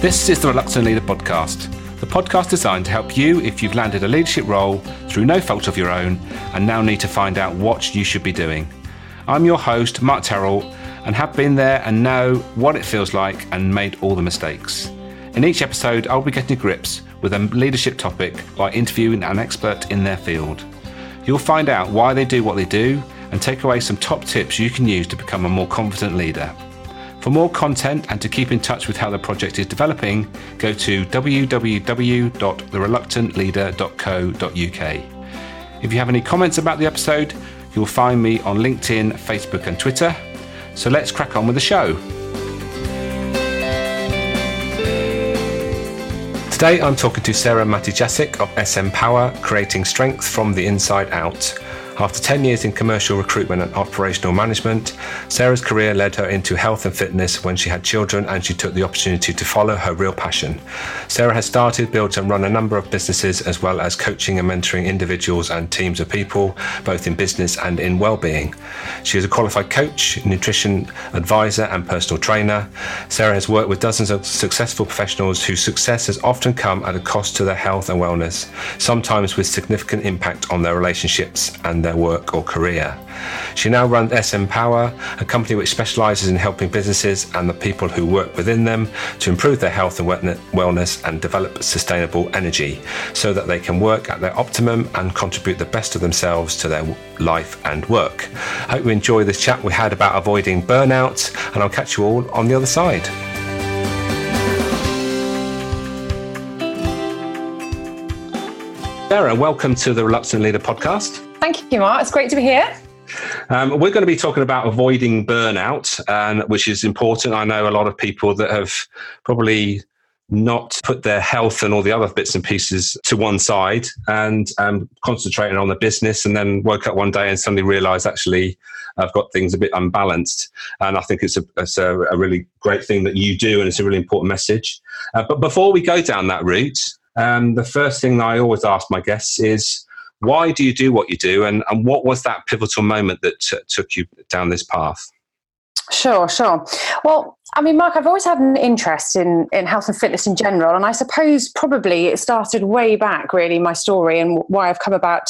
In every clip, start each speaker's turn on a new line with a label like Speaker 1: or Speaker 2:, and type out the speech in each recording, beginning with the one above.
Speaker 1: This is the Reluctant Leader podcast, the podcast designed to help you if you've landed a leadership role through no fault of your own and now need to find out what you should be doing. I'm your host, Mark Terrell, and have been there and know what it feels like and made all the mistakes. In each episode, I'll be getting to grips with a leadership topic by interviewing an expert in their field. You'll find out why they do what they do and take away some top tips you can use to become a more confident leader. For more content and to keep in touch with how the project is developing, go to www.thereluctantleader.co.uk. If you have any comments about the episode, you'll find me on LinkedIn, Facebook, and Twitter. So let's crack on with the show. Today I'm talking to Sarah Matyjasik of SM Power, creating strength from the inside out. After 10 years in commercial recruitment and operational management, Sarah's career led her into health and fitness when she had children and she took the opportunity to follow her real passion. Sarah has started, built, and run a number of businesses as well as coaching and mentoring individuals and teams of people, both in business and in well-being. She is a qualified coach, nutrition advisor, and personal trainer. Sarah has worked with dozens of successful professionals whose success has often come at a cost to their health and wellness, sometimes with significant impact on their relationships and their work or career. She now runs SM Power, a company which specializes in helping businesses and the people who work within them to improve their health and wellness and develop sustainable energy so that they can work at their optimum and contribute the best of themselves to their life and work. I hope you enjoy this chat we had about avoiding burnout, and I'll catch you all on the other side. Sarah, welcome to the Reluctant Leader podcast.
Speaker 2: Thank you, Mark. It's great to be here.
Speaker 1: Um, we're going to be talking about avoiding burnout, and which is important. I know a lot of people that have probably not put their health and all the other bits and pieces to one side and um, concentrating on the business, and then woke up one day and suddenly realised actually I've got things a bit unbalanced. And I think it's a, it's a, a really great thing that you do, and it's a really important message. Uh, but before we go down that route, um, the first thing I always ask my guests is why do you do what you do and, and what was that pivotal moment that t- took you down this path
Speaker 2: Sure, sure. Well, I mean, Mark, I've always had an interest in, in health and fitness in general. And I suppose probably it started way back, really, my story and why I've come about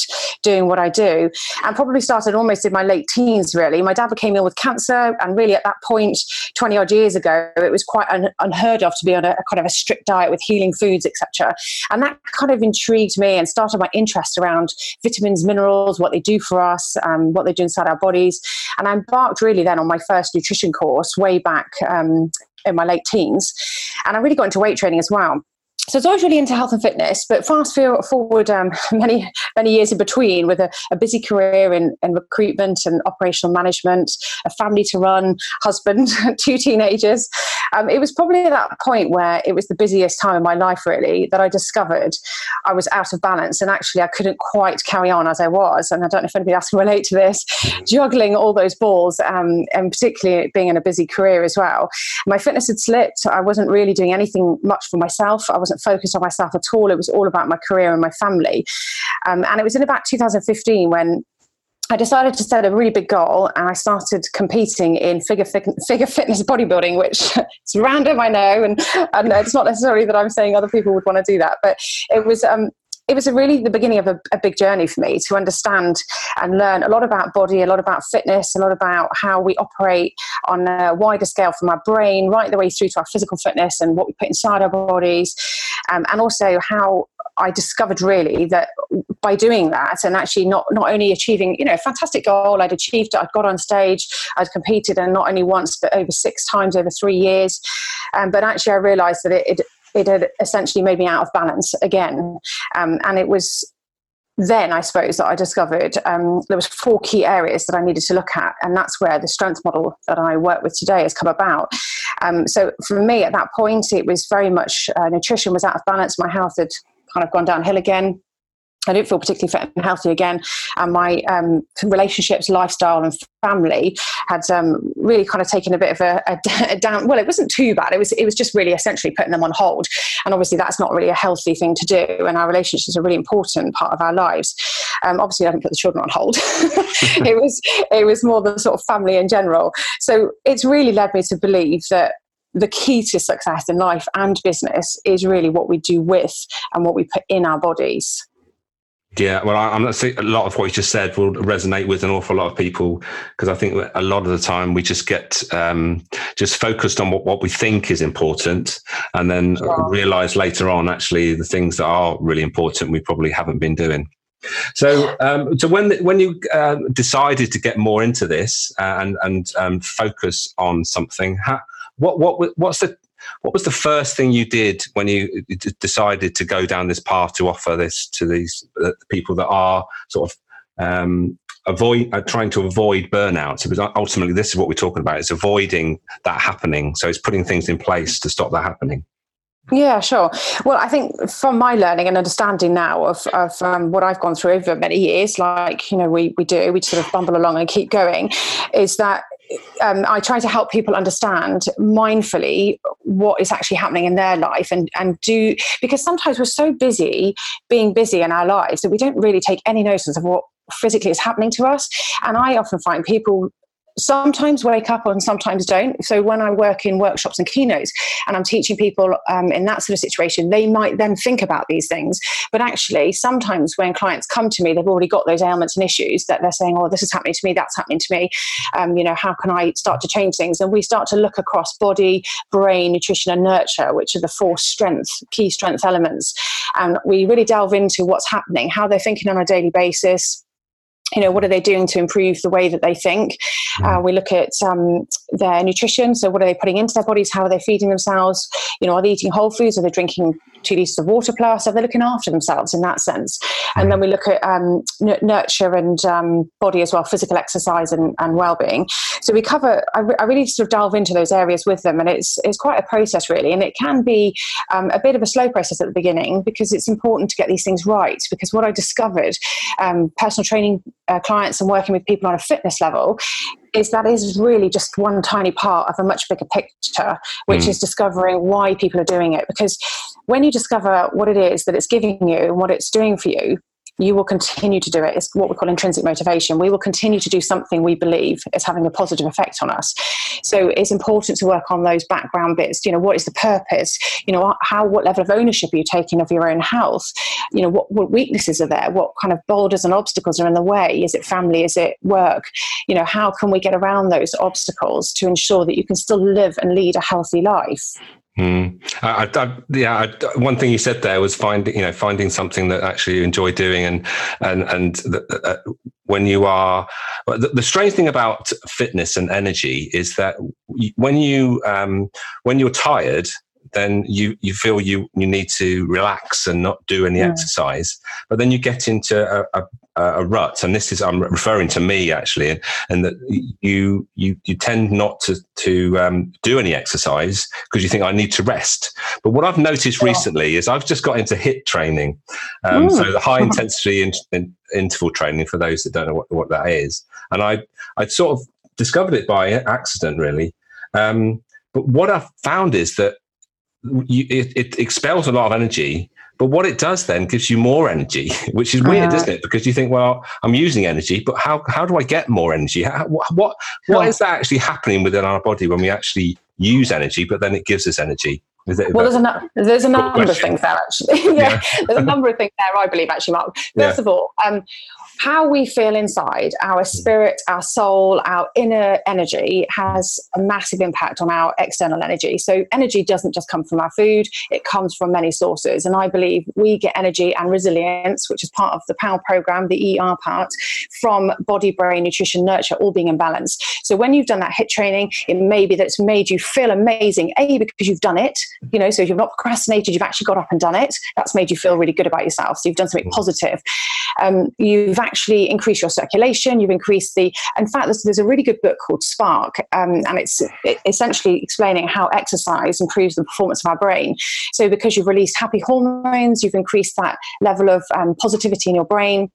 Speaker 2: doing what I do. And probably started almost in my late teens, really. My dad became ill with cancer. And really, at that point, 20 odd years ago, it was quite un- unheard of to be on a, a, kind of a strict diet with healing foods, etc. And that kind of intrigued me and started my interest around vitamins, minerals, what they do for us, um, what they do inside our bodies. And I embarked really then on my first nutrition course way back. Um, um, in my late teens. And I really got into weight training as well so I was always really into health and fitness, but fast forward um, many many years in between with a, a busy career in, in, recruitment and operational management, a family to run, husband, two teenagers. Um, it was probably at that point where it was the busiest time in my life, really, that I discovered I was out of balance and actually I couldn't quite carry on as I was. And I don't know if anybody else can relate to this, juggling all those balls um, and particularly being in a busy career as well. My fitness had slipped. I wasn't really doing anything much for myself. I wasn't focused on myself at all. It was all about my career and my family. Um, and it was in about 2015 when I decided to set a really big goal and I started competing in figure, figure fitness bodybuilding, which is random, I know, and, and it's not necessarily that I'm saying other people would want to do that, but it was um, it was really the beginning of a, a, big journey for me to understand and learn a lot about body, a lot about fitness, a lot about how we operate on a wider scale from our brain right the way through to our physical fitness and what we put inside our bodies, um, and also how I discovered really that by doing that and actually not not only achieving you know a fantastic goal I'd achieved it I'd got on stage I'd competed and not only once but over six times over three years um, but actually I realized that it, it it had essentially made me out of balance again. Um, and it was then I suppose that I discovered um, there was four key areas that I needed to look at, and that's where the strength model that I work with today has come about. Um, so for me, at that point, it was very much uh, nutrition was out of balance. My health had kind of gone downhill again. I didn't feel particularly fit and healthy again. And my um, relationships, lifestyle, and family had um, really kind of taken a bit of a, a, a, down. Well, it wasn't too bad. It was it was just really essentially putting them on hold. And obviously, that's not really a healthy thing to do. And our relationships are really important part of our lives. Um, obviously, I didn't put the children on hold. it was it was more the sort of family in general. So it's really led me to believe that the key to success in life and business is really what we do with and what we put in our bodies.
Speaker 1: Yeah, well, I, am not a lot of what you just said will resonate with an awful lot of people because I think a lot of the time we just get um, just focused on what, what we think is important, and then realize later on actually the things that are really important we probably haven't been doing. So, um, so when when you uh, decided to get more into this uh, and and um, focus on something, how, what what what's the what was the first thing you did when you decided to go down this path to offer this to these uh, people that are sort of um, avoid uh, trying to avoid burnout? So ultimately, this is what we're talking about: it's avoiding that happening. So it's putting things in place to stop that happening.
Speaker 2: Yeah, sure. Well, I think from my learning and understanding now of, of um, what I've gone through over many years, like, you know, we, we do, we sort of bumble along and keep going, is that um, I try to help people understand mindfully what is actually happening in their life and, and do, because sometimes we're so busy being busy in our lives that we don't really take any notice of what physically is happening to us. And I often find people sometimes wake up and sometimes don't. So when I work in workshops and keynotes and I'm teaching people um, in that sort of situation, they might then think about these things. But actually, sometimes when clients come to me, they've already got those ailments and issues that they're saying, "Oh, this is happening to me. That's happening to me." Um, you know, how can I start to change things? And we start to look across body, brain, nutrition, and nurture, which are the four strength key strength elements. And we really delve into what's happening, how they're thinking on a daily basis you know what are they doing to improve the way that they think? Uh, we look at um, their nutrition. So what are they putting into their bodies? How are they feeding themselves? You know are they eating whole foods? Are they drinking two litres of water plus are they looking after themselves in that sense and then we look at um, n- nurture and um, body as well physical exercise and, and well-being so we cover I, re- I, really sort of delve into those areas with them and it's it's quite a process really and it can be um, a bit of a slow process at the beginning because it's important to get these things right because what i discovered um, personal training uh, clients and working with people on a fitness level is that is really just one tiny part of a much bigger picture, which mm. is discovering why people are doing it. Because when you discover what it is that it's giving you and what it's doing for you, you will continue to do it. It's what we call intrinsic motivation. We will continue to do something we believe is having a positive effect on us. So it's important to work on those background bits. You know, what is the purpose? You know, how, what level of ownership are you taking of your own health? You know, what, what weaknesses are there? What kind of boulders and obstacles are in the way? Is it family? Is it work? You know, how can we get around those obstacles to ensure that you can still live and lead a healthy life?
Speaker 1: Mm. I, I, yeah, I, one thing you said there was finding, you know, finding something that actually you enjoy doing, and and and the, uh, when you are, the, the, strange thing about fitness and energy is that when you um, when you're tired, then you you feel you you need to relax and not do any yeah. exercise, but then you get into a, a, a rut, and this is I'm referring to me actually, and, and that you you you tend not to to um, do any exercise because you think I need to rest. But what I've noticed recently is I've just got into HIIT training, um, so the high intensity in, in, interval training for those that don't know what, what that is, and I I sort of discovered it by accident really. Um, but what I've found is that you, it, it expels a lot of energy but what it does then gives you more energy, which is weird, uh, isn't it? Because you think, well, I'm using energy, but how, how do I get more energy? How, what, what, what is that actually happening within our body when we actually use energy, but then it gives us energy?
Speaker 2: Well, there's a, there's a number of things there, actually. yeah, yeah. there's a number of things there, I believe, actually, Mark. First yeah. of all, um, how we feel inside, our spirit, our soul, our inner energy has a massive impact on our external energy. So, energy doesn't just come from our food, it comes from many sources. And I believe we get energy and resilience, which is part of the POWER program, the ER part, from body, brain, nutrition, nurture, all being in balance. So, when you've done that HIIT training, it may be that it's made you feel amazing, A, because you've done it, you know, so if you've not procrastinated, you've actually got up and done it. That's made you feel really good about yourself. So, you've done something positive. Um, you've actually increase your circulation. You've increased the. In fact, there's, there's a really good book called Spark, um, and it's essentially explaining how exercise improves the performance of our brain. So, because you've released happy hormones, you've increased that level of um, positivity in your brain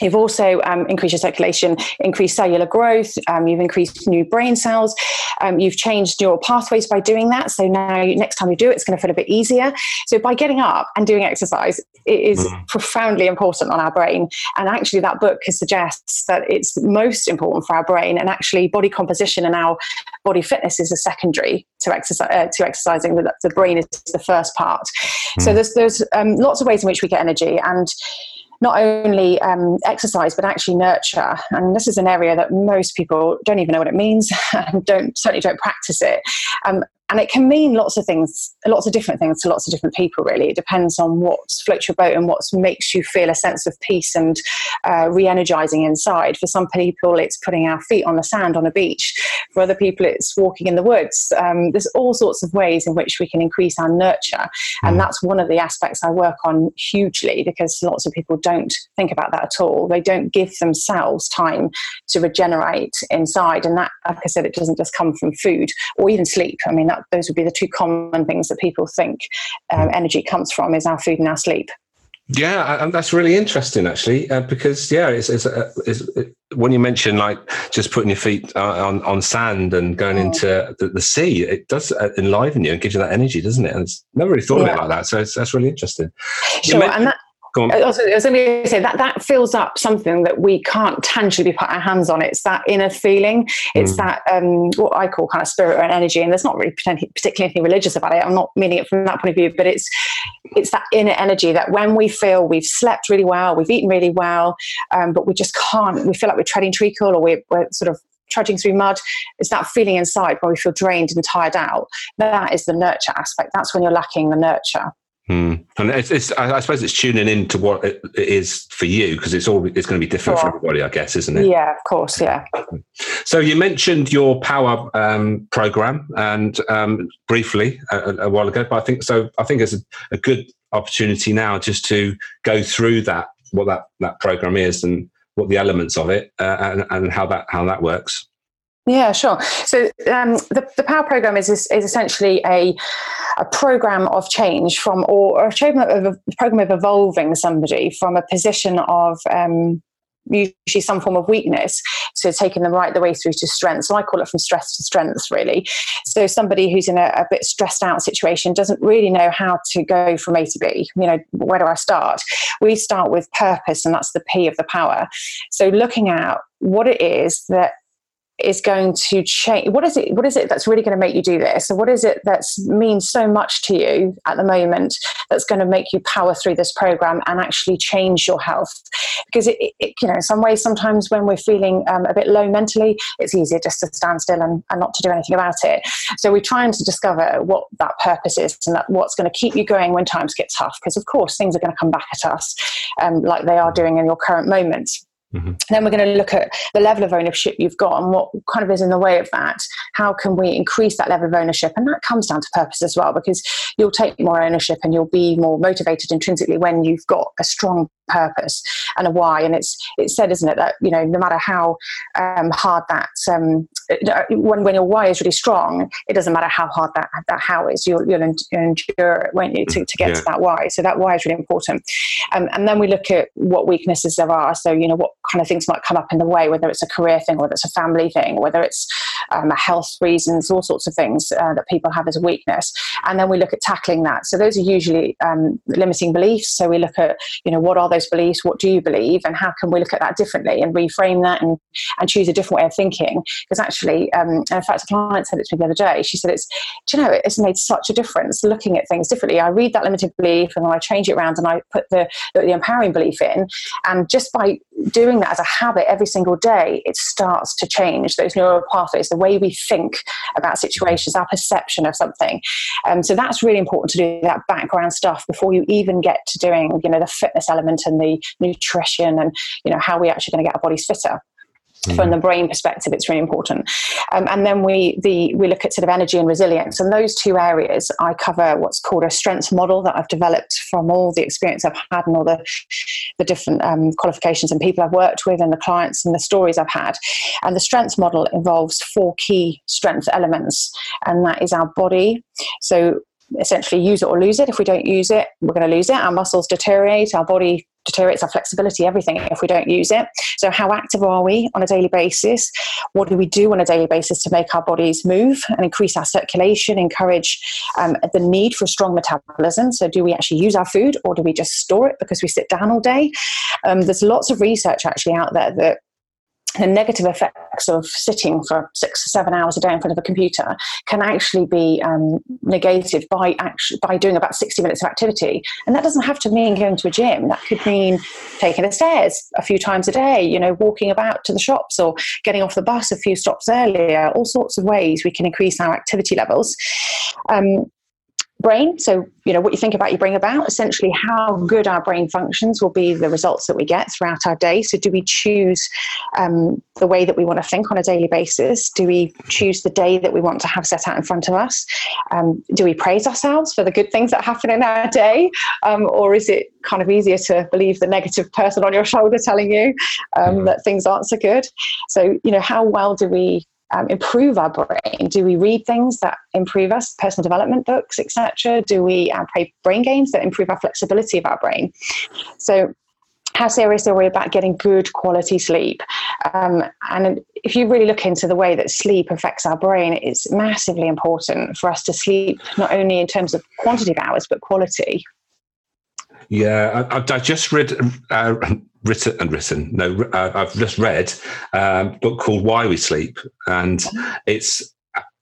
Speaker 2: You've also um, increased your circulation, increased cellular growth, um, you've increased new brain cells, um, you've changed neural pathways by doing that. So now, next time you do it, it's going to feel a bit easier. So by getting up and doing exercise, it is mm. profoundly important on our brain. And actually, that book suggests that it's most important for our brain, and actually, body composition and our body fitness is a secondary to exercise uh, to exercising. The, the, brain is the first part. Mm. So there's there's um, lots of ways in which we get energy and not only um, exercise but actually nurture. And this is an area that most people don't even know what it means and don't certainly don't practice it. Um, and it can mean lots of things lots of different things to lots of different people really. It depends on what floats your boat and what makes you feel a sense of peace and uh, re-energizing inside. For some people it's putting our feet on the sand on a beach. For other people it's walking in the woods. Um, there's all sorts of ways in which we can increase our nurture. And mm. that's one of the aspects i work on hugely because lots of people don't think about that at all. They don't give themselves time to regenerate inside. And that like i said it doesn't just come from food or even sleep. I mean that that those would be the two common things that people think um, energy comes from is our food and our sleep.
Speaker 1: Yeah, and that's really interesting, actually, uh, because yeah, it's, it's, uh, it's it, when you mention like just putting your feet uh, on on sand and going oh. into the, the, sea, it does uh, enliven you and gives you that energy, doesn't it? And it's never really thought yeah. of it like that, so that's really interesting.
Speaker 2: Sure, and that I was, I was going to say that that fills up something that we can't tangibly put our hands on. It's that inner feeling. It's mm. that um, what I call kind of spirit and energy. And there's not really particularly anything religious about it. I'm not meaning it from that point of view, but it's it's that inner energy that when we feel we've slept really well, we've eaten really well, um, but we just can't. We feel like we're treading treacle, or we're, we're sort of trudging through mud. It's that feeling inside where we feel drained and tired out. That is the nurture aspect. That's when you're lacking the nurture.
Speaker 1: Hmm. And it's, it's, I suppose it's tuning in to what it is for you because it's all it's going to be different sure. for everybody, I guess, isn't it?
Speaker 2: Yeah, of course, yeah.
Speaker 1: So you mentioned your power um, program and um, briefly a, a, while ago, but I think so. I think it's a, a, good opportunity now just to go through that what that that program is and what the elements of it uh, and, and how that how that works.
Speaker 2: Yeah, sure. So um, the, the Power Program is, is, essentially a, a program of change from, or, a program of, a program of evolving somebody from a position of um, usually some form of weakness to taking them right the way through to strength. So I call it from stress to strength, really. So somebody who's in a, a, bit stressed out situation doesn't really know how to go from A to B. You know, where do I start? We start with purpose, and that's the P of the power. So looking at what it is that is going to change what is it what is it that's really going to make you do this? So what is it that means so much to you at the moment that's going to make you power through this program and actually change your health? Because it, it you know in some ways sometimes when we're feeling um, a bit low mentally it's easier just to stand still and, and not to do anything about it. So we're trying to discover what that purpose is and that what's going to keep you going when times get tough because of course things are going to come back at us um, like they are doing in your current moment Mm-hmm. Then we're going to look at the level of ownership you've got and what kind of is in the way of that. How can we increase that level of ownership? And that comes down to purpose as well, because you'll take more ownership and you'll be more motivated intrinsically when you've got a strong purpose and a why. And it's it's said, isn't it, that you know no matter how um, hard that um, when when your why is really strong, it doesn't matter how hard that that how is. You'll you'll endure it, won't you, to, to get yeah. to that why. So that why is really important. Um, and then we look at what weaknesses there are. So you know what kind of things might come up in the way, whether it's a career thing, whether it's a family thing, whether it's um, health reasons, all sorts of things uh, that people have as a weakness. And then we look at tackling that. So those are usually um, limiting beliefs. So we look at you know what are those beliefs what do you believe and how can we look at that differently and reframe that and, and choose a different way of thinking because actually um, in fact a client said it to me the other day. She said it's do you know it's made such a difference looking at things differently. I read that limited belief and then i change it around and i put the, the, the empowering belief in. And just by doing that as a habit every single day it starts to change those neural pathways the way we think about situations our perception of something. Um, so that's really important to do that background stuff before you even get to doing you know the fitness element and the nutrition and you know how we're actually going to get our bodies fitter mm. from the brain perspective it's really important. Um, and then we the we look at sort of energy and resilience. And those two areas i cover what's called a strengths model that i've developed from all the experience i've had and all the the different um, qualifications and people i've worked with and the clients and the stories i've had. And the strengths model involves four key strength elements and that is our body. So essentially use it or lose it. If we don't use it we're going to lose it. Our muscles deteriorate. Our body deteriorates our flexibility, everything if we don't use it. So, how active are we on a daily basis? What do we do on a daily basis to make our bodies move and increase our circulation, encourage um, the need for strong metabolism? So, do we actually use our food or do we just store it because we sit down all day? Um, there's lots of research actually out there that the negative effects of sitting for six or seven hours a day in front of a computer can actually be um, negated by actually, by doing about 60 minutes of activity. And that doesn't have to mean going to a gym. That could mean taking the stairs a few times a day, you know, walking about to the shops or getting off the bus a few stops earlier, all sorts of ways we can increase our activity levels. Um, brain. So, you know, what you think about your brain about, essentially how good our brain functions will be the results that we get throughout our day. So, do we choose um, the way that we want to think on a daily basis? Do we choose the day that we want to have set out in front of us? Um, do we praise ourselves for the good things that happen in our day? Um, or is it kind of easier to believe the negative person on your shoulder telling you um, mm-hmm. that things aren't so good? So, you know, how well do we um, improve our brain? Do we read things that improve us, personal development books, etc.? Do we uh, play brain games that improve our flexibility of our brain? So, how serious are we about getting good quality sleep? Um, and if you really look into the way that sleep affects our brain, it's massively important for us to sleep not only in terms of quantity of hours but quality.
Speaker 1: Yeah, I, I just read uh, written and written. No, uh, I've just read um, a book called Why We Sleep, and it's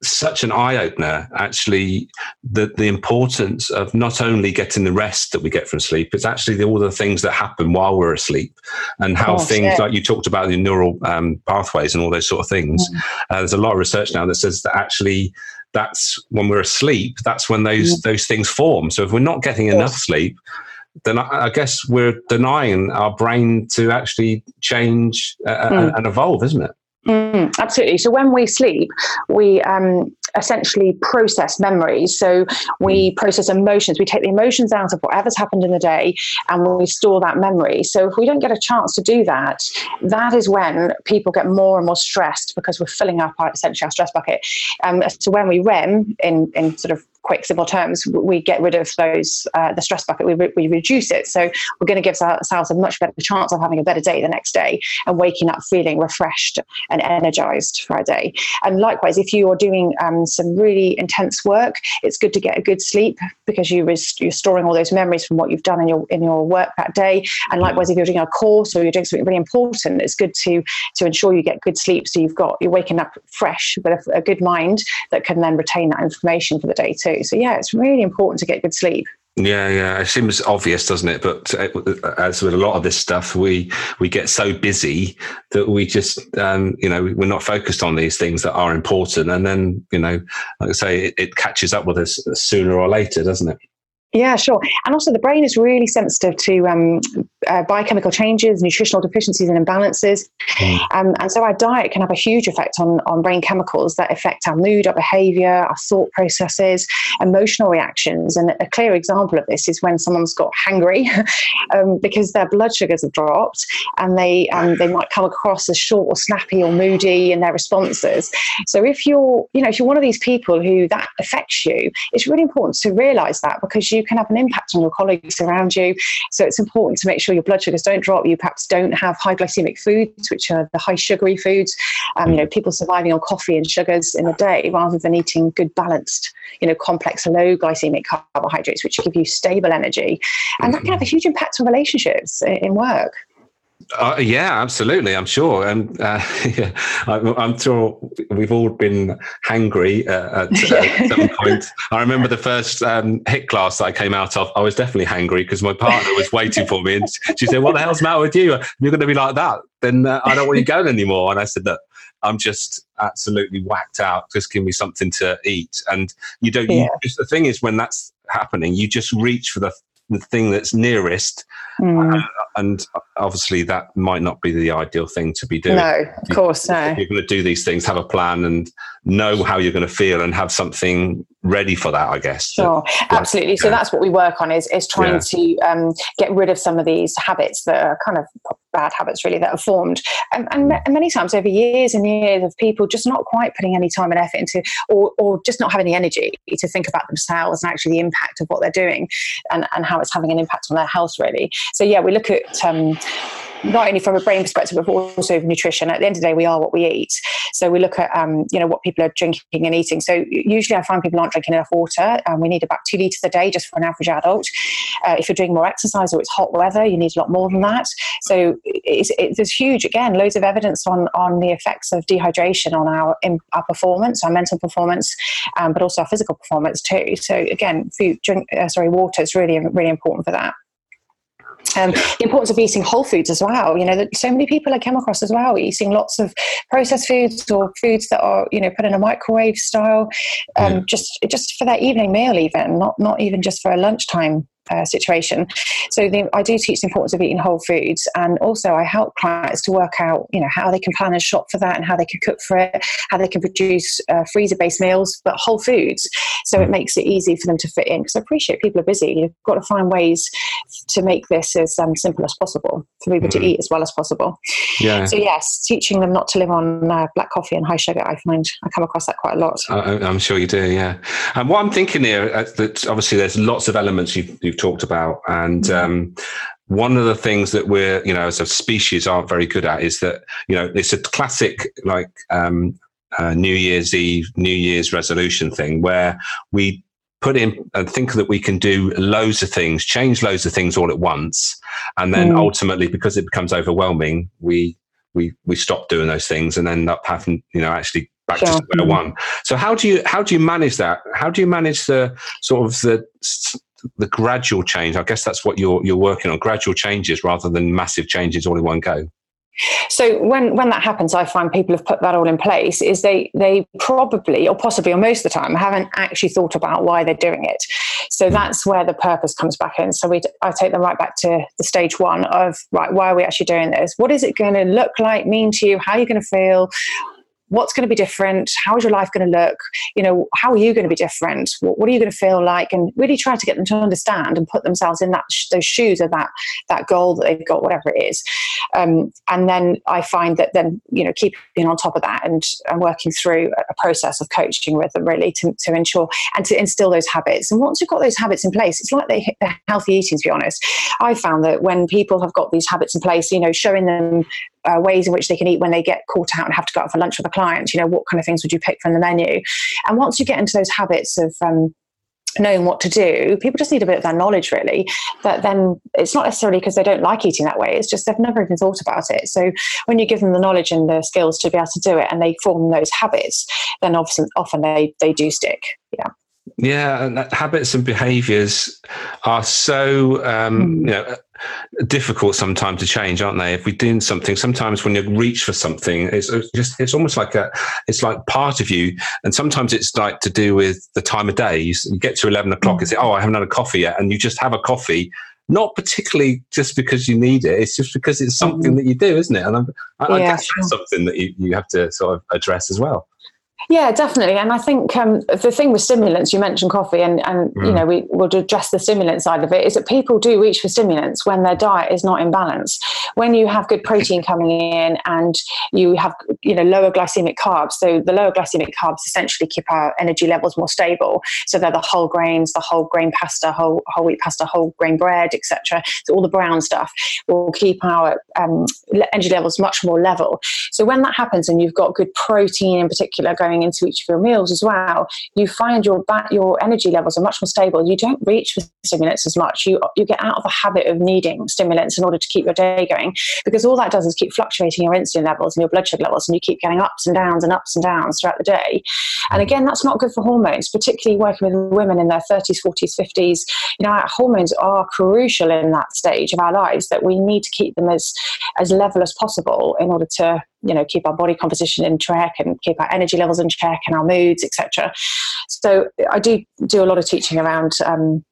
Speaker 1: such an eye opener. Actually, the the importance of not only getting the rest that we get from sleep, it's actually the, all the things that happen while we're asleep, and how oh, things shit. like you talked about the neural um, pathways and all those sort of things. Mm. Uh, there's a lot of research now that says that actually that's when we're asleep that's when those mm. those things form so if we're not getting enough sleep then I, guess we're denying our brain to actually change uh, mm. and evolve, isn't it?
Speaker 2: Mm, absolutely. So when we sleep, we um, essentially process memories. So we mm. process emotions. We take the emotions out of whatever's happened in the day and we store that memory. So if we don't get a chance to do that, that is when people get more and more stressed because we're filling up our, essentially our stress bucket. Um, so when we REM in, in sort of quick, simple terms, we get rid of those uh, the stress bucket. We, re- we reduce it, so we're going to give ourselves a much better chance of having a better day the next day and waking up feeling refreshed and energized for our day. And likewise, if you are doing um, some really intense work, it's good to get a good sleep because you res- you're storing all those memories from what you've done in your in your work that day. And likewise, if you're doing a course or you're doing something really important, it's good to to ensure you get good sleep so you've got you're waking up fresh with a, a good mind that can then retain that information for the day too. So yeah, it's really important to get good sleep.
Speaker 1: Yeah, yeah, it seems obvious, doesn't it? But uh, as with a lot of this stuff, we we get so busy that we just, um, you know, we're not focused on these things that are important, and then, you know, like I say, it, it catches up with us sooner or later, doesn't it?
Speaker 2: Yeah, sure. And also, the brain is really sensitive to um, uh, biochemical changes, nutritional deficiencies, and imbalances. Mm. Um, and so, our diet can have a huge effect on, on brain chemicals that affect our mood, our behavior, our thought processes, emotional reactions. And a clear example of this is when someone's got hangry um, because their blood sugars have dropped and they, um, they might come across as short or snappy or moody in their responses. So, if you're, you know, if you're one of these people who that affects you, it's really important to realize that because you can have an impact on your colleagues around you. So it's important to make sure your blood sugars don't drop. You perhaps don't have high glycemic foods, which are the high sugary foods. Um, you know, people surviving on coffee and sugars in a day rather than eating good balanced, you know, complex low glycemic carbohydrates, which give you stable energy. And that can have a huge impact on relationships in work.
Speaker 1: Uh, yeah, absolutely. I'm sure. And uh, yeah, I'm, I'm, sure we've all been hangry uh, at, at some point. I remember the first um, HIIT class that I came out of. I was definitely hangry because my partner was waiting for me, and she said, "What the hell's the matter with you? If you're going to be like that, then uh, I don't want you going anymore." And I said that. I'm just absolutely whacked out. Just give me something to eat. And you don't. Yeah. You, the thing is, when that's happening, you just reach for the the thing that's nearest. Mm. Uh, and obviously, that might not be the ideal thing to be doing.
Speaker 2: No, of course, no.
Speaker 1: If you're going to do these things, have a plan and know how you're going to feel and have something ready for that, I guess.
Speaker 2: Sure, absolutely. Yeah. So that's what we work on is, is trying yeah. to um, get rid of some of these habits that are kind of bad habits really that are formed. And, and, many times over years and years of people just not quite putting any time and effort into, or, or just not having the energy to think about themselves and actually the impact of what they're doing and, and how it's having an impact on their health, really. So, yeah, we look at um, not only from a brain perspective, but also nutrition. At the end of the day, we are what we eat. So we look at, um, you know, what people are drinking and eating. So usually I find people aren't drinking enough water. Um, we need about two litres a day just for an average adult. Uh, if you're doing more exercise or it's hot weather, you need a lot more than that. So it's, it's, there's huge, again, loads of evidence on, on the effects of dehydration on our, our performance, our mental performance, um, but also our physical performance too. So again, food, drink, uh, sorry, water is really, really important for that. Um, the importance of eating whole foods as well. You know, that so many people I come across as well eating lots of processed foods or foods that are you know put in a microwave style, um, yeah. just just for their evening meal, even not not even just for a lunchtime uh, situation. So the, I do teach the importance of eating whole foods, and also I help clients to work out, you know, how they can plan and shop for that, and how they can cook for it, how they can produce uh, freezer-based meals, but whole foods. So it makes it easy for them to fit in. Because I appreciate people are busy. You've got to find ways to make this as um, simple as possible for people mm-hmm. to eat as well as possible. Yeah. So yes, teaching them not to live on uh, black coffee and high sugar. I find I come across that quite a lot.
Speaker 1: I'm sure you do. Yeah. And what I'm thinking here, uh, that obviously there's lots of elements you've, you've talked about, and mm-hmm. um, one of the things that we're, you know, as a species aren't very good at is that, you know, it's a classic like um, uh, New Year's Eve, New Year's resolution thing where we put in and think that we can do loads of things, change loads of things all at once, and then mm. ultimately, because it becomes overwhelming, we we we stop doing those things and end up having, you know, actually back sure. to square one. So how do you how do you manage that? How do you manage the sort of the the gradual change. I guess that's what you're you're working on: gradual changes rather than massive changes all in one go.
Speaker 2: So when when that happens, I find people have put that all in place. Is they they probably or possibly or most of the time haven't actually thought about why they're doing it. So hmm. that's where the purpose comes back in. So we I take them right back to the stage one of right, why are we actually doing this? What is it going to look like, mean to you? How are you going to feel? What's going to be different? How is your life going to look? You know how are you going to be different? What, what, are you going to feel like? And really try to get them to understand and put themselves in that those shoes of that that goal that they've got whatever it is. Um, and then i find that then you know keeping on top of that and, and working through a process of coaching with them really to, to ensure and to instill those habits. And once you've got those habits in place it's like they, they're healthy eating to be honest. I found that when people have got these habits in place you know showing them uh, ways in which they can eat when they get caught out and have to go out for lunch with a client. You know, what kind of things would you pick from the menu? And once you get into those habits of um, knowing what to do, people just need a bit of that knowledge, really. But then it's not necessarily because they don't like eating that way, it's just they've never even thought about it. So when you give them the knowledge and the skills to be able to do it and they form those habits, then often, often they, they do stick. Yeah.
Speaker 1: Yeah, and habits and behaviors are so um, mm. you know difficult sometimes to change, aren't they? If we're doing something, sometimes when you reach for something, it's just it's almost like a it's like part of you, and sometimes it's like to do with the time of day. You, get to eleven o'clock and say, "Oh, I haven't had a coffee yet," and you just have a coffee. Not particularly just because you need it; it's just because it's something mm. that you do, isn't it? And I, I yeah, guess that's something that you, you have to sort of address as well.
Speaker 2: Yeah, definitely. And I think um, the thing with stimulants, you mentioned coffee, and, and mm. you know, we will address the stimulant side of it, is that people do reach for stimulants when their diet is not in balance. When you have good protein coming in and you have, you know, lower glycemic carbs. So the lower glycemic carbs essentially keep our energy levels more stable. So they're the whole grains, the whole grain pasta, whole, whole wheat pasta, whole grain bread, etc. So all the brown stuff will keep our um, energy levels much more level. So when that happens and you've got good protein in particular going into each of your meals as well, you find your back, your energy levels are much more stable. You don't reach for stimulants as much. You you get out of a habit of needing stimulants in order to keep your day going because all that does is keep fluctuating your insulin levels and your blood sugar levels, and you keep getting ups and downs and ups and downs throughout the day. And again, that's not good for hormones, particularly working with women in their 30s, 40s, 50s. You know, our hormones are crucial in that stage of our lives that we need to keep them as as level as possible in order to you know keep our body composition in check and keep our energy levels in check and our moods etc so i do do a lot of teaching around um,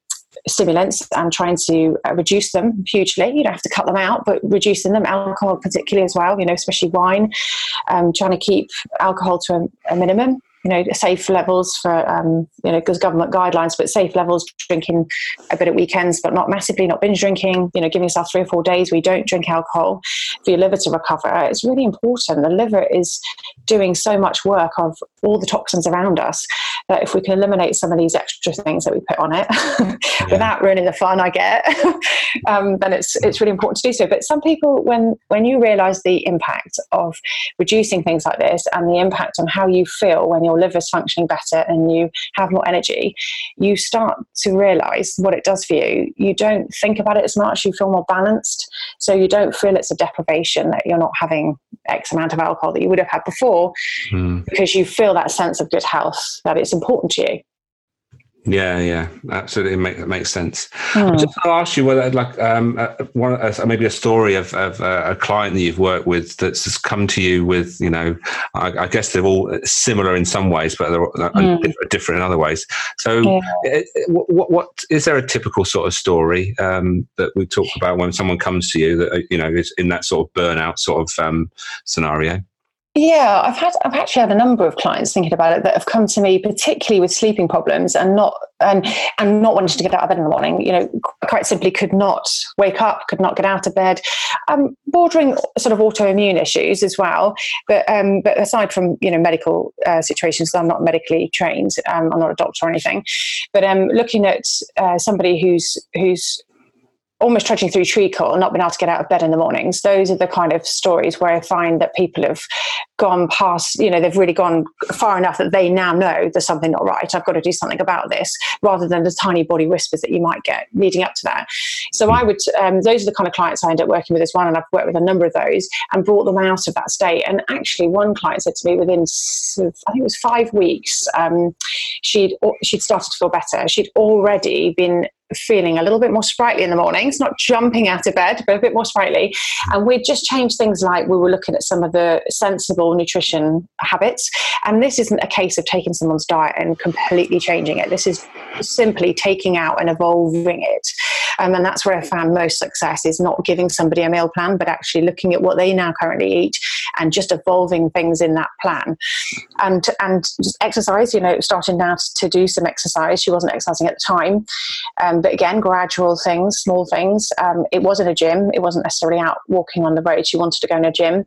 Speaker 2: stimulants and trying to uh, reduce them hugely. You don't have to cut them out, but reducing them, alcohol particularly as well, you know, especially wine, um, trying to keep alcohol to a, a minimum you know, safe levels for, um, you know, because government guidelines, but safe levels, drinking a bit at weekends, but not massively, not binge drinking, you know, giving yourself three or four days where you don't drink alcohol for your liver to recover. It's really important. The liver is doing so much work of all the toxins around us that if we can eliminate some of these extra things that we put on it yeah. without ruining the fun I get, um, then it's it's really important to do so. But some people, when when you realise the impact of reducing things like this and the impact on how you feel when your liver is functioning better and you have more energy, you start to realise what it does for you. You don't think about it as much. You feel more balanced, so you don't feel it's a deprivation that you're not having X amount of alcohol that you would have had before, mm. because you feel that sense of good health that it's important to you.
Speaker 1: Yeah, yeah, absolutely. It, make, makes sense. Hmm. Just to ask you whether, like, um, uh, one uh, maybe a story of, of uh, a client that you've worked with that's come to you with, you know, I, I guess they're all similar in some ways, but they're hmm. different in other ways. So, yeah. it, what, what is there a typical sort of story um, that we talk about when someone comes to you that uh, you know is in that sort of burnout sort of um, scenario?
Speaker 2: Yeah, I've had I've actually had a number of clients thinking about it that have come to me, particularly with sleeping problems and not and and not wanting to get out of bed in the morning. You know, quite simply could not wake up, could not get out of bed, um, bordering sort of autoimmune issues as well. But um, but aside from you know medical uh, situations, I'm not medically trained. Um, I'm not a doctor or anything. But um, looking at uh, somebody who's who's almost trudging through treacle and not being able to get out of bed in the mornings. Those are the kind of stories where I find that people have gone past, you know, they've really gone far enough that they now know there's something not right. I've got to do something about this, rather than the tiny body whispers that you might get leading up to that. So I would, um, those are the kind of clients I end up working with as well, and I've worked with a number of those and brought them out of that state. And actually, one client said to me within, I think it was five weeks, um, she'd she'd started to feel better. She'd already been feeling a little bit more sprightly in the mornings, not jumping out of bed, but a bit more sprightly. And we'd just changed things like we were looking at some of the sensible nutrition habits. And this isn't a case of taking someone's diet and completely changing it. This is simply taking out and evolving it. Um, and that's where I found most success is not giving somebody a meal plan, but actually looking at what they now currently eat and just evolving things in that plan. And and just exercise, you know, starting now to do some exercise. She wasn't exercising at the time. Um, but again, gradual things, small things. Um, it wasn't a gym. It wasn't necessarily out walking on the road. She wanted to go in a gym,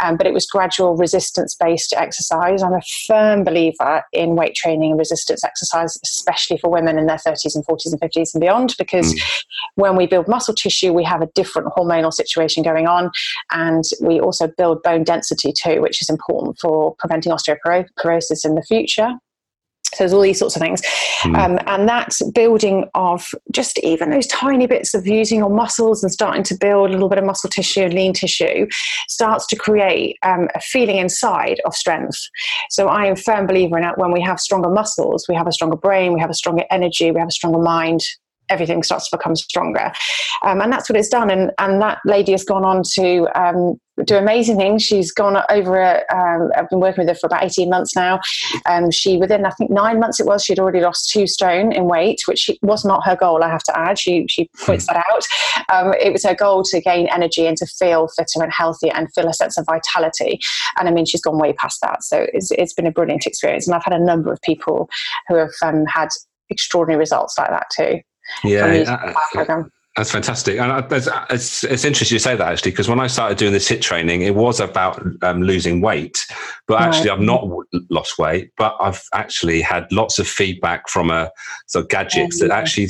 Speaker 2: um, but it was gradual resistance based exercise. I'm a firm believer in weight training and resistance exercise, especially for women in their 30s and 40s and 50s and beyond, because mm. when we build muscle tissue, we have a different hormonal situation going on, and we also build bone density too, which is important for preventing osteoporosis in the future. So there's all these sorts of things. Mm. Um, and that building of just even those tiny bits of using your muscles and starting to build a little bit of muscle tissue and lean tissue starts to create um, a feeling inside of strength. So I am a firm believer in that when we have stronger muscles, we have a stronger brain, we have a stronger energy, we have a stronger mind, everything starts to become stronger. Um, and that's what it's done. And, and that lady has gone on to um, do amazing things. She's gone over, um, I've been working with her for about 18 months now. Um, she, within I think nine months it was, she'd already lost two stone in weight, which was not her goal, I have to add. She, she points that out. Um, it was her goal to gain energy and to feel fitter and healthier and feel a sense of vitality. And I mean, she's gone way past that. So it's, it's been a brilliant experience. And I've had a number of people who have um, had extraordinary results like that too.
Speaker 1: Yeah. That's fantastic, and it's, it's, it's, interesting you say that actually, because when I started doing this HIIT training, it was about um, losing weight, but actually right. I've not lost weight, but I've actually had lots of feedback from a uh, sort of gadgets that actually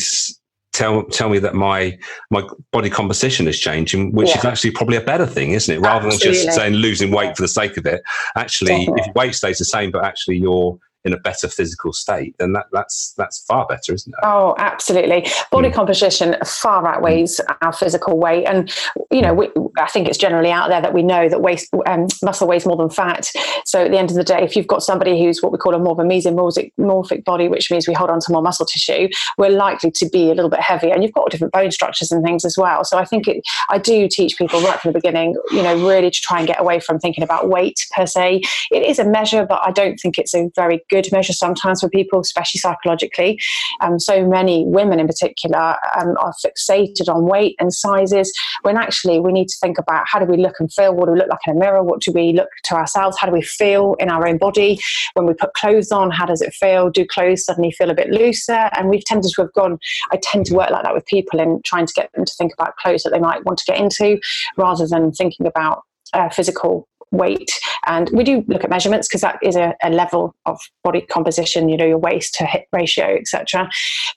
Speaker 1: tell tell me that my my body composition is changing, which yeah. is actually probably a better thing, isn't it? Rather Absolutely. than just saying losing weight for the sake of it. Actually, Definitely. if weight stays the same, but actually you're in a better physical state, then that, that's that's far better, isn't it?
Speaker 2: Oh, absolutely. Body mm. composition far outweighs mm. our physical weight, and you know, we, I think it's generally out there that we know that waste um, muscle weighs more than fat. So at the end of the day, if you've got somebody who's what we call a more of a mesomorphic body, which means we hold on to more muscle tissue, we're likely to be a little bit heavier, and you've got different bone structures and things as well. So I think it, I do teach people right from the beginning, you know, really to try and get away from thinking about weight per se. It is a measure, but I don't think it's a very good measure sometimes for people, especially psychologically. Um, so many women in particular um, are fixated on weight and sizes when actually we need to think about how do we look and feel? What do we look like in a mirror? What do we look to ourselves? How do we feel in our own body? When we put clothes on, how does it feel? Do clothes suddenly feel a bit looser? And we've tended to have gone, I tend to work like that with people and trying to get them to think about clothes that they might want to get into rather than thinking about uh, physical weight and we do look at measurements because that is a, a, level of body composition you know your waist to hip ratio etc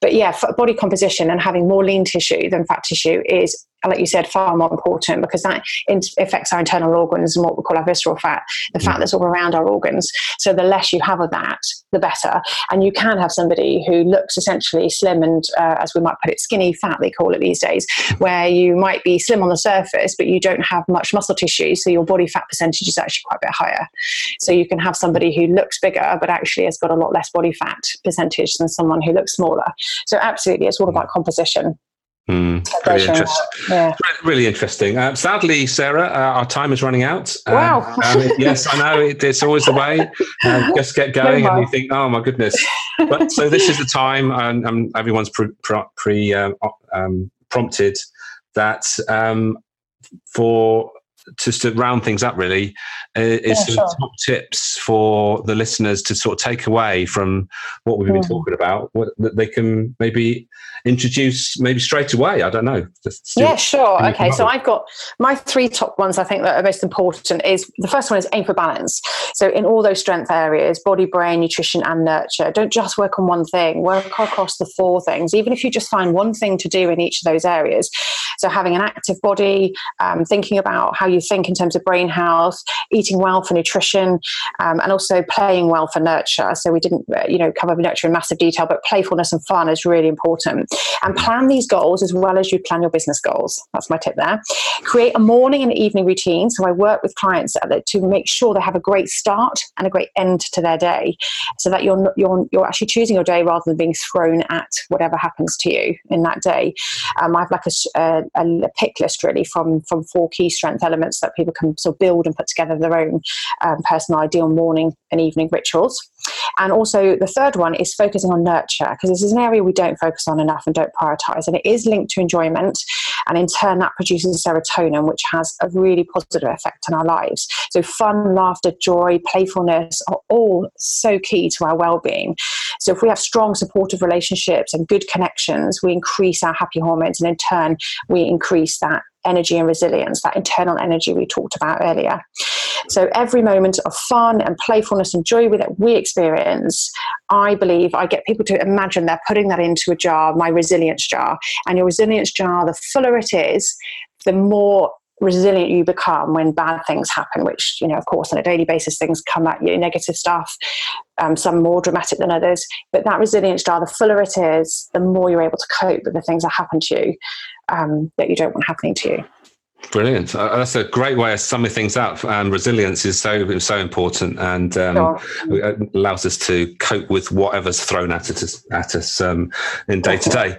Speaker 2: but yeah body composition and having more lean tissue than fat tissue is like you said, far more important because that affects our internal organs and what we call our visceral fat, the fat mm. that's all around our organs. So the less you have of that, the better. And you can have somebody who looks essentially slim and, uh, as we might put it, skinny fat, they call it these days, where you might be slim on the surface, but you don't have much muscle tissue. So your body fat percentage is actually quite a bit higher. So you can have somebody who looks bigger, but actually has got a lot less body fat percentage than someone who looks smaller. So absolutely, it's all mm. about composition.
Speaker 1: Mm, really, interesting. Yeah. really interesting. Uh, sadly, Sarah, uh, our time is running out.
Speaker 2: Um, wow.
Speaker 1: Um, yes, I know it, it's always the way. Uh, just get going, no and you think, "Oh my goodness!" But so this is the time, and, and everyone's pre, pre um, um, prompted that um, for just to round things up, really, uh, is yeah, sure. top tips for the listeners to sort of take away from what we've been mm. talking about, what, that they can maybe introduce maybe straight away. I don't know.
Speaker 2: yeah, sure. Okay, so I've got my three top ones. I think that are most important. Is the first one is aim for balance. So in all those strength areas, body, brain, nutrition, and nurture, don't just work on one thing. Work across the four things. Even if you just find one thing to do in each of those areas. So having an active body, um, thinking about how you think in terms of brain health, eating well for nutrition, um, and also playing well for nurture. So we didn't, uh, you know, cover nurture in massive detail, but playfulness and fun is really important. And plan these goals as well as you plan your business goals. That's my tip there. Create a morning and evening routine. So I work with clients to make sure they have a great start and a great end to their day, so that you're you're you're actually choosing your day rather than being thrown at whatever happens to you in that day. Um, I have like a, a, a pick list really from from four key strength elements that people can sort of build and put together their own um, personal ideal morning and evening rituals. And also, the third one is focusing on nurture because this is an area we don't focus on enough and don't prioritize. And it is linked to enjoyment. And in turn, that produces serotonin, which has a really positive effect on our lives. So, fun, laughter, joy, playfulness are all so key to our well being. So, if we have strong, supportive relationships and good connections, we increase our happy hormones. And in turn, we increase that energy and resilience, that internal energy we talked about earlier. So every moment of fun and playfulness and joy that we experience, I believe I get people to imagine they're putting that into a jar, my resilience jar. And your resilience jar, the fuller it is, the more resilient you become when bad things happen which you know of course on a daily basis things come at you negative stuff um, some more dramatic than others but that resilience jar the fuller it is the more you're able to cope with the things that happen to you um, that you don't want happening to you.
Speaker 1: Brilliant. Uh, that's a great way of summing things up. And resilience is so so important, and um, sure. allows us to cope with whatever's thrown at us at us um, in day to day.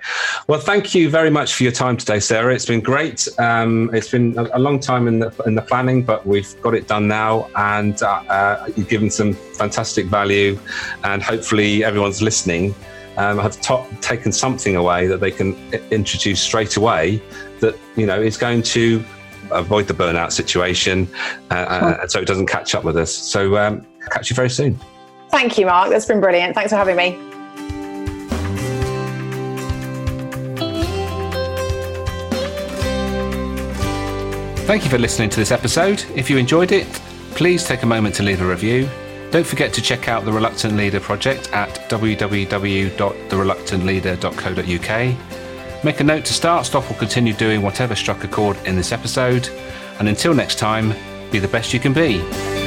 Speaker 1: Well, thank you very much for your time today, Sarah. It's been great. Um, it's been a, a, long time in the in the planning, but we've got it done now, and uh, uh, you've given some fantastic value, and hopefully everyone's listening um, have taken something away that they can introduce straight away that you know is going to avoid the burnout situation uh, uh and so it doesn't catch up with us. So um, catch you very soon.
Speaker 2: Thank you mark. That's been brilliant. Thanks for having me.
Speaker 1: Thank you for listening to this episode. If you enjoyed it please take a moment to leave a review. Don't forget to check out the Reluctant Leader project at www.thereluctantleader.co.uk. Make a note to start, stop, or continue doing whatever struck a chord in this episode. And until next time, be the best you can be.